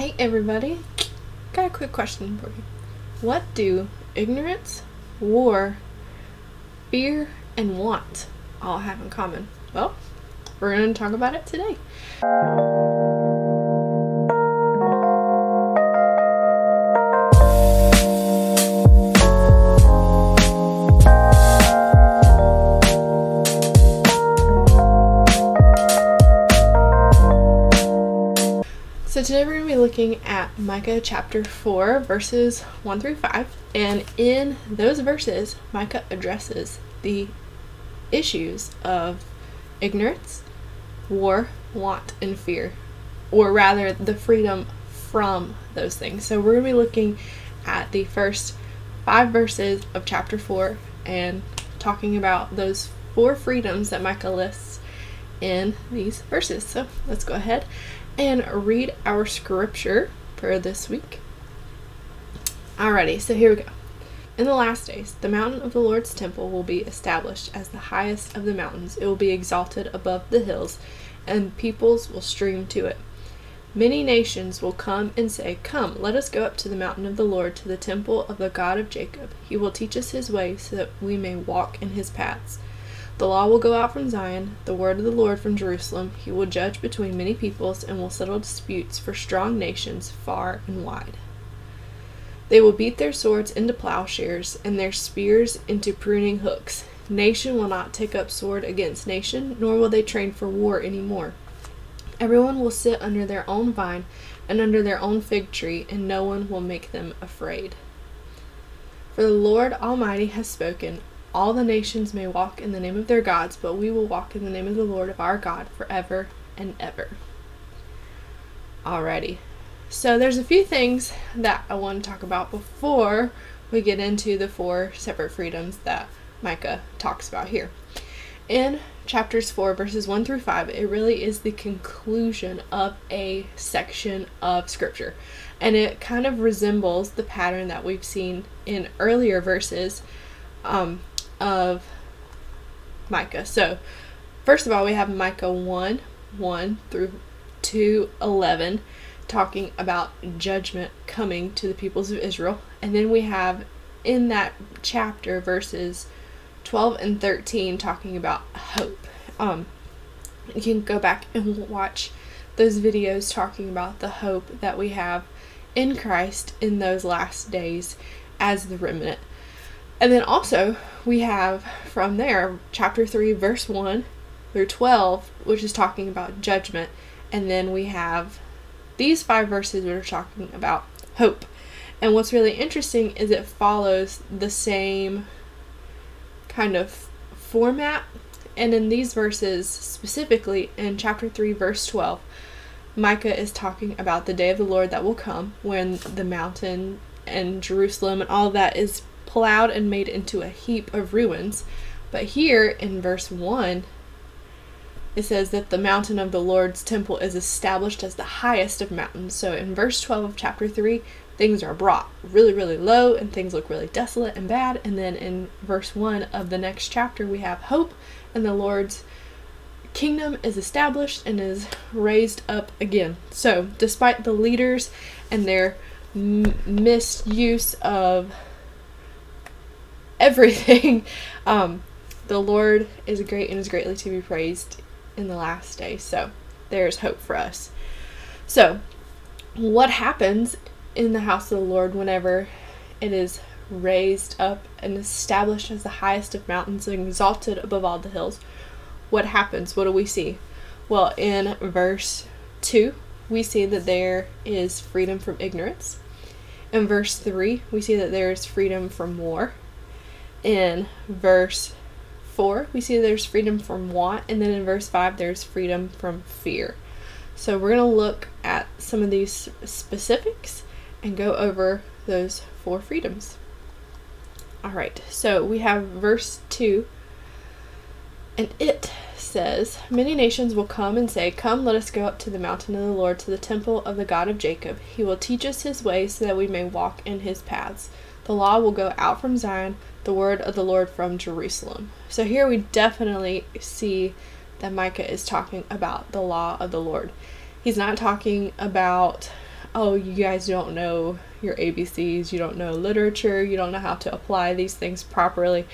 Hey everybody, got a quick question for you. What do ignorance, war, fear, and want all have in common? Well, we're going to talk about it today. So today we're going to be looking at Micah chapter 4, verses 1 through 5. And in those verses, Micah addresses the issues of ignorance, war, want, and fear, or rather, the freedom from those things. So we're going to be looking at the first five verses of chapter 4 and talking about those four freedoms that Micah lists in these verses. So let's go ahead and read our scripture for this week. Alrighty, so here we go. In the last days, the mountain of the Lord's temple will be established as the highest of the mountains. It will be exalted above the hills, and peoples will stream to it. Many nations will come and say, Come, let us go up to the mountain of the Lord, to the temple of the God of Jacob. He will teach us his ways, so that we may walk in his paths. The law will go out from Zion, the word of the Lord from Jerusalem. He will judge between many peoples and will settle disputes for strong nations far and wide. They will beat their swords into plowshares and their spears into pruning hooks. Nation will not take up sword against nation, nor will they train for war any more. Everyone will sit under their own vine and under their own fig tree, and no one will make them afraid. For the Lord Almighty has spoken. All the nations may walk in the name of their gods, but we will walk in the name of the Lord of our God forever and ever. Alrighty. So there's a few things that I want to talk about before we get into the four separate freedoms that Micah talks about here. In chapters 4 verses 1 through 5, it really is the conclusion of a section of scripture. And it kind of resembles the pattern that we've seen in earlier verses um, of Micah. So, first of all, we have Micah 1 1 through 2 11 talking about judgment coming to the peoples of Israel. And then we have in that chapter verses 12 and 13 talking about hope. Um, you can go back and watch those videos talking about the hope that we have in Christ in those last days as the remnant. And then also, we have from there, chapter 3, verse 1 through 12, which is talking about judgment. And then we have these five verses that are talking about hope. And what's really interesting is it follows the same kind of format. And in these verses, specifically in chapter 3, verse 12, Micah is talking about the day of the Lord that will come when the mountain and Jerusalem and all that is plowed and made into a heap of ruins. But here in verse 1, it says that the mountain of the Lord's temple is established as the highest of mountains. So in verse 12 of chapter 3, things are brought really, really low and things look really desolate and bad. And then in verse 1 of the next chapter, we have hope and the Lord's kingdom is established and is raised up again. So, despite the leaders and their m- misuse of everything. Um, the Lord is great and is greatly to be praised in the last day. So there's hope for us. So, what happens in the house of the Lord whenever it is raised up and established as the highest of mountains and exalted above all the hills? What happens? What do we see? Well, in verse 2, we see that there is freedom from ignorance. In verse 3, we see that there is freedom from war in verse 4, we see there's freedom from want, and then in verse 5, there's freedom from fear. So we're going to look at some of these specifics and go over those four freedoms. All right, so we have verse 2, and it says, Many nations will come and say, Come, let us go up to the mountain of the Lord, to the temple of the God of Jacob. He will teach us his ways so that we may walk in his paths. The law will go out from Zion, the word of the Lord from Jerusalem. So here we definitely see that Micah is talking about the law of the Lord. He's not talking about oh, you guys don't know your ABCs, you don't know literature, you don't know how to apply these things properly.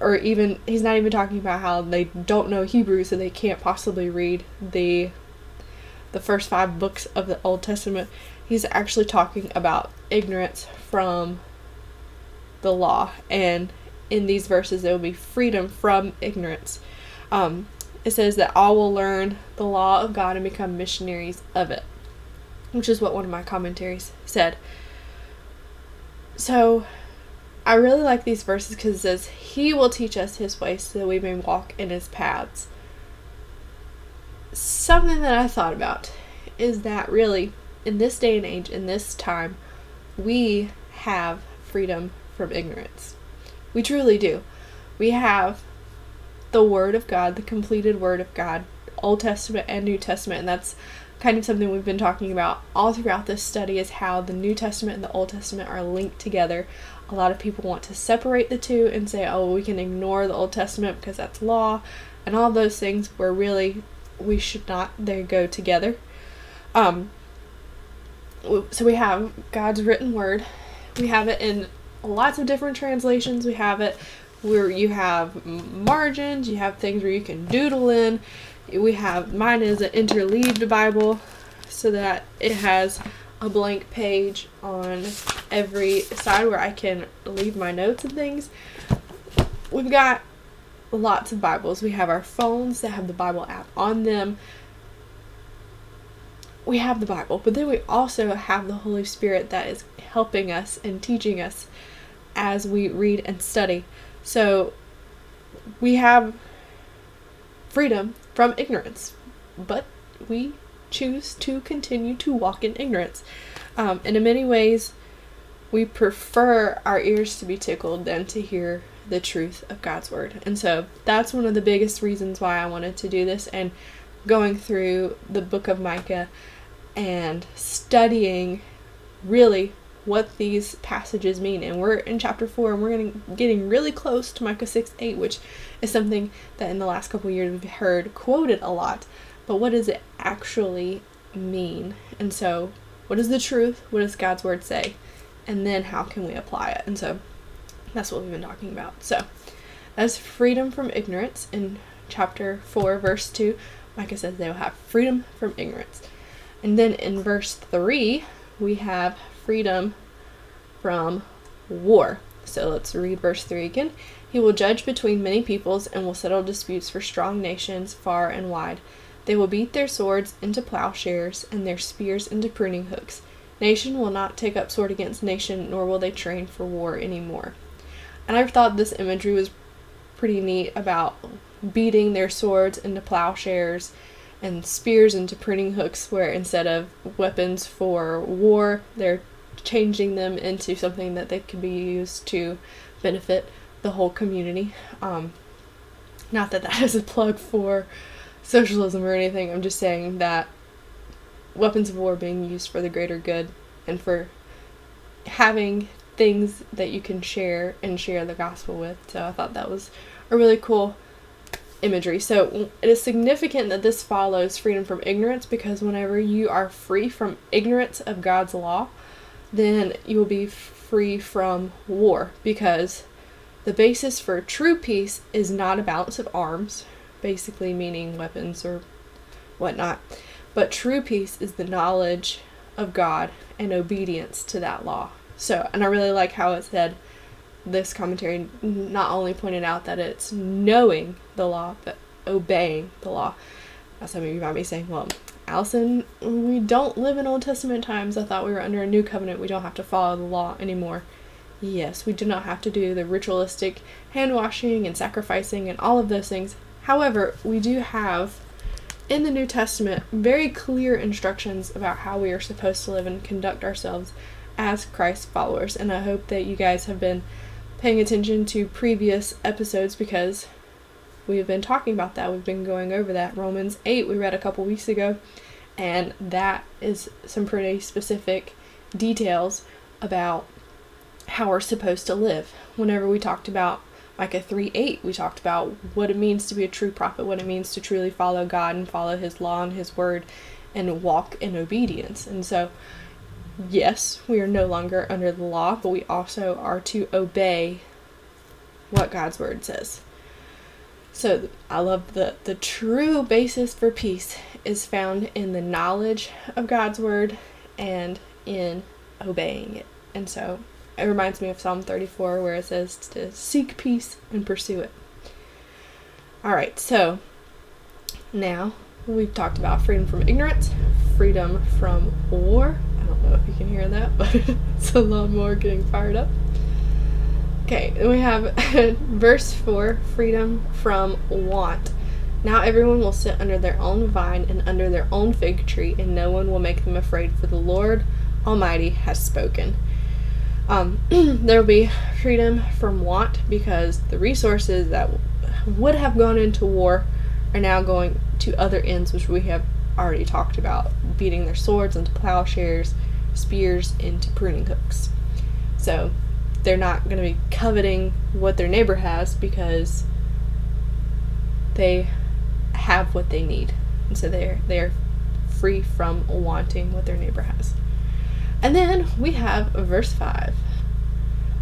Or even, he's not even talking about how they don't know Hebrew, so they can't possibly read the the first five books of the Old Testament. He's actually talking about ignorance from the law, and in these verses, there will be freedom from ignorance. Um, it says that all will learn the law of God and become missionaries of it, which is what one of my commentaries said. So I really like these verses because it says, He will teach us His ways so that we may walk in His paths. Something that I thought about is that really, in this day and age, in this time, we have freedom from ignorance. We truly do. We have the Word of God, the completed Word of God, Old Testament and New Testament, and that's kind of something we've been talking about all throughout this study is how the New Testament and the Old Testament are linked together. A lot of people want to separate the two and say, oh, we can ignore the Old Testament because that's law and all those things, where really we should not. They go together. Um, so we have God's written word. We have it in lots of different translations. We have it where you have margins, you have things where you can doodle in. We have mine is an interleaved Bible so that it has a blank page on every side where I can leave my notes and things. We've got lots of Bibles. We have our phones that have the Bible app on them. We have the Bible, but then we also have the Holy Spirit that is helping us and teaching us as we read and study. So we have freedom from ignorance, but we choose to continue to walk in ignorance. Um, and in many ways, we prefer our ears to be tickled than to hear the truth of God's word. And so that's one of the biggest reasons why I wanted to do this and going through the book of Micah and studying really what these passages mean. And we're in chapter 4 and we're getting, getting really close to Micah 6 8, which is something that in the last couple years we've heard quoted a lot. But what does it actually mean? And so, what is the truth? What does God's word say? And then how can we apply it? And so, that's what we've been talking about. So, that's freedom from ignorance in chapter 4, verse 2. Micah says they will have freedom from ignorance. And then in verse 3, we have freedom from war. So let's read verse 3 again. He will judge between many peoples and will settle disputes for strong nations far and wide. They will beat their swords into plowshares and their spears into pruning hooks. Nation will not take up sword against nation, nor will they train for war anymore. And I thought this imagery was pretty neat about beating their swords into plowshares and spears into pruning hooks, where instead of weapons for war, they're changing them into something that they can be used to benefit the whole community. Um, not that that is a plug for socialism or anything, I'm just saying that weapons of war being used for the greater good and for having things that you can share and share the gospel with. So I thought that was a really cool imagery. So it is significant that this follows freedom from ignorance because whenever you are free from ignorance of God's law, then you will be free from war because the basis for true peace is not a balance of arms, basically meaning weapons or whatnot, but true peace is the knowledge of God and obedience to that law. So, and I really like how it said this commentary not only pointed out that it's knowing the law, but obeying the law. Some of you might be saying, well, Allison, we don't live in Old Testament times. I thought we were under a new covenant. We don't have to follow the law anymore. Yes, we do not have to do the ritualistic hand washing and sacrificing and all of those things. However, we do have in the New Testament very clear instructions about how we are supposed to live and conduct ourselves as Christ followers. And I hope that you guys have been paying attention to previous episodes because we've been talking about that. We've been going over that. Romans 8, we read a couple weeks ago, and that is some pretty specific details about how we're supposed to live. Whenever we talked about Micah 3 8, we talked about what it means to be a true prophet, what it means to truly follow God and follow His law and His word and walk in obedience. And so, yes, we are no longer under the law, but we also are to obey what God's word says. So I love the the true basis for peace is found in the knowledge of God's word and in obeying it. And so it reminds me of Psalm 34 where it says to seek peace and pursue it. All right, so now we've talked about freedom from ignorance, freedom from war. Can hear that, but it's a lot more getting fired up. Okay, we have verse 4 freedom from want. Now everyone will sit under their own vine and under their own fig tree, and no one will make them afraid, for the Lord Almighty has spoken. Um, there will be freedom from want because the resources that would have gone into war are now going to other ends, which we have already talked about beating their swords into plowshares, spears into pruning hooks. So they're not going to be coveting what their neighbor has because they have what they need. And so they're they're free from wanting what their neighbor has. And then we have verse 5,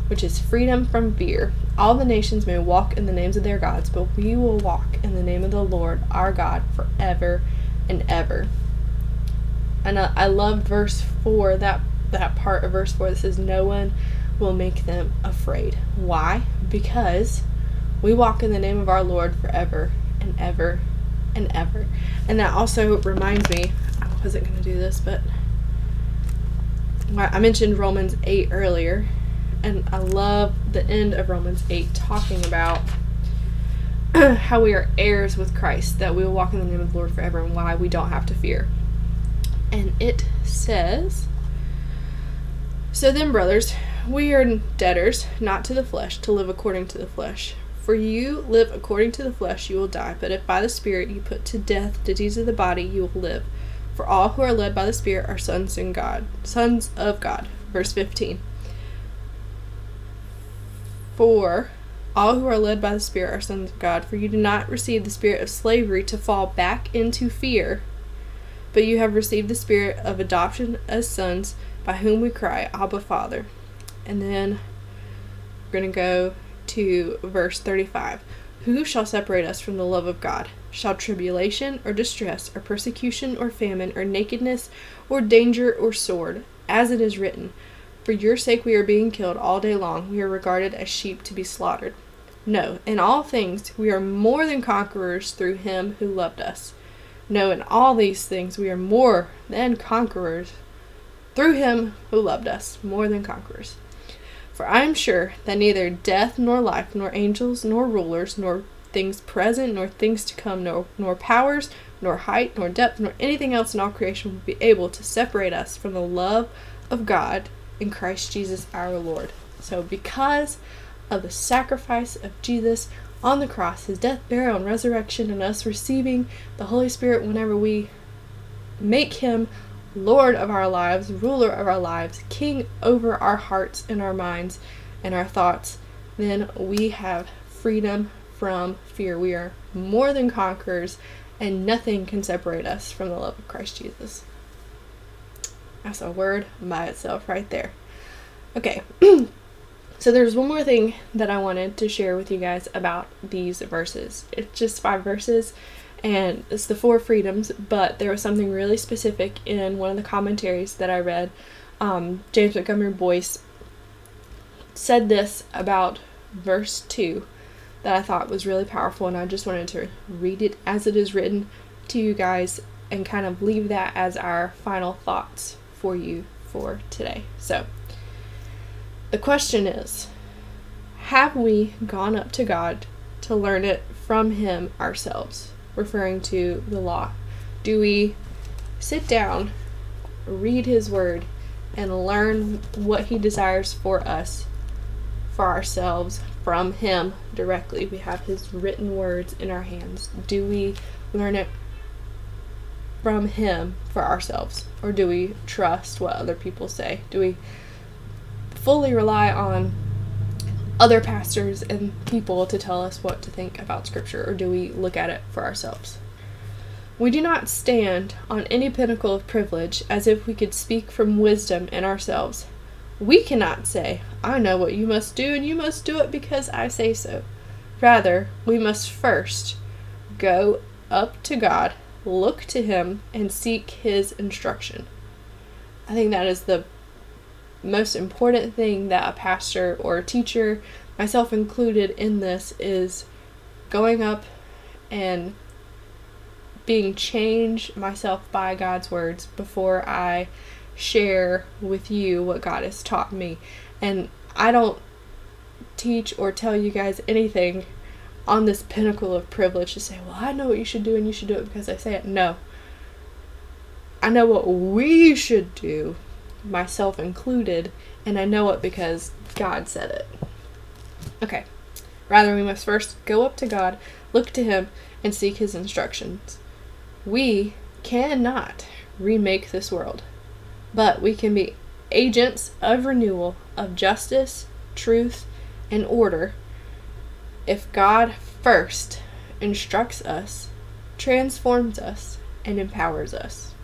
which is freedom from fear. All the nations may walk in the names of their gods, but we will walk in the name of the Lord our God forever and ever. And I, I love verse 4, that that part of verse 4 that says no one will make them afraid. Why? Because we walk in the name of our Lord forever and ever and ever. And that also reminds me, I wasn't going to do this, but I mentioned Romans 8 earlier, and I love the end of Romans 8 talking about how we are heirs with Christ, that we will walk in the name of the Lord forever, and why we don't have to fear. And it says, So then, brothers, we are debtors, not to the flesh, to live according to the flesh. For you live according to the flesh, you will die. But if by the Spirit you put to death the deeds of the body, you will live. For all who are led by the Spirit are sons in God, sons of God. Verse 15. For all who are led by the Spirit are sons of God. For you do not receive the spirit of slavery to fall back into fear, but you have received the spirit of adoption as sons, by whom we cry, Abba, Father. And then we're going to go to verse 35. Who shall separate us from the love of God? Shall tribulation, or distress, or persecution, or famine, or nakedness, or danger, or sword? As it is written, For your sake we are being killed all day long, we are regarded as sheep to be slaughtered. No, in all things we are more than conquerors through him who loved us. No, in all these things we are more than conquerors through him who loved us, more than conquerors. For I am sure that neither death, nor life, nor angels, nor rulers, nor things present, nor things to come, nor, nor powers, nor height, nor depth, nor anything else in all creation will be able to separate us from the love of God in Christ Jesus our Lord. So, because of the sacrifice of Jesus on the cross, his death, burial, and resurrection, and us receiving the Holy Spirit whenever we make him Lord of our lives, ruler of our lives, king over our hearts and our minds and our thoughts, then we have freedom from fear. We are more than conquerors, and nothing can separate us from the love of Christ Jesus. That's a word by itself right there. Okay, so there's one more thing that I wanted to share with you guys about these verses. It's just five verses, and it's the four freedoms, but there was something really specific in one of the commentaries that I read. Um, James Montgomery Boice said this about verse 2 that I thought was really powerful, and I just wanted to read it as it is written to you guys and kind of leave that as our final thoughts for you for today. So, the question is Have we gone up to God to learn it from Him ourselves? referring to the law? Do we sit down, read His Word, and learn what He desires for us, for ourselves, from Him directly? We have His written words in our hands. Do we learn it from Him for ourselves? Or do we trust what other people say? Do we fully rely on other pastors and people to tell us what to think about scripture or do we look at it for ourselves We do not stand on any pinnacle of privilege as if we could speak from wisdom in ourselves. We cannot say, I know what you must do, and you must do it because I say so. Rather, we must first go up to God, look to Him, and seek His instruction. I think that is the most important thing that a pastor or a teacher, myself included in this, is going up and being changed myself by God's words before I share with you what God has taught me. And I don't teach or tell you guys anything on this pinnacle of privilege to say, well, I know what you should do and you should do it because I say it. No. I know what we should do, myself included, and I know it because God said it. Okay. Rather, we must first go up to God, look to Him, and seek His instructions. We cannot remake this world, but we can be agents of renewal, of justice, truth, and order if God first instructs us, transforms us, and empowers us.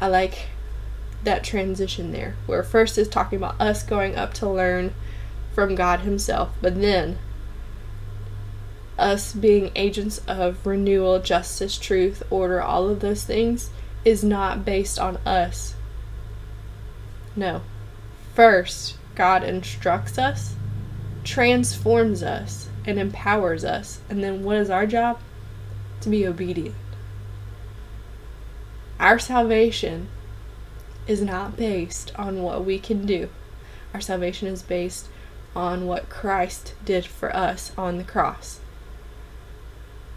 I like that transition there, where first is talking about us going up to learn from God Himself, but then us being agents of renewal, justice, truth, order, all of those things is not based on us. No. First, God instructs us, transforms us, and empowers us. And then what is our job? To be obedient. Our salvation is not based on what we can do. Our salvation is based on what Christ did for us on the cross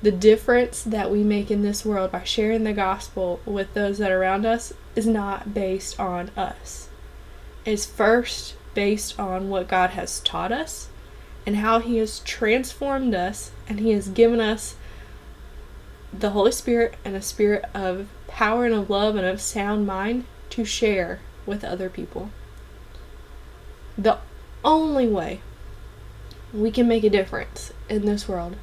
the difference that we make in this world by sharing the gospel with those that are around us is not based on us. It's first based on what God has taught us and how He has transformed us, and He has given us the Holy Spirit and a spirit of power and of love and of sound mind to share with other people. The only way we can make a difference in this world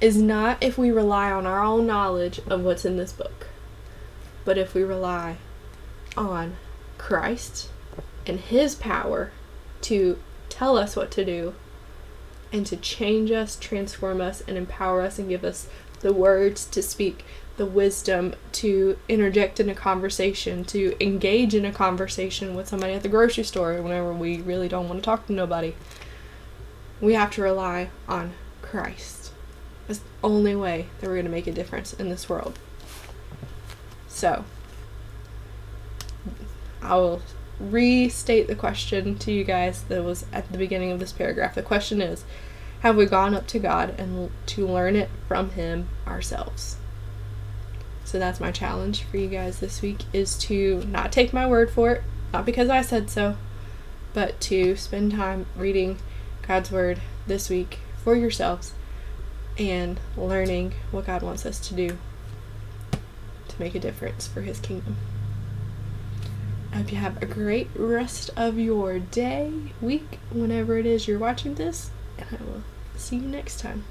is not if we rely on our own knowledge of what's in this book, but if we rely on Christ and His power to tell us what to do and to change us, transform us, and empower us and give us the words to speak, the wisdom to interject in a conversation, to engage in a conversation with somebody at the grocery store whenever we really don't want to talk to nobody. We have to rely on Christ. That's the only way that we're going to make a difference in this world. So, I will restate the question to you guys that was at the beginning of this paragraph. The question is Have we gone up to God and to learn it from Him ourselves? So that's my challenge for you guys this week is to not take my word for it, not because I said so, but to spend time reading God's word this week for yourselves and learning what God wants us to do to make a difference for His kingdom. I hope you have a great rest of your day, week, whenever it is you're watching this, and I will see you next time.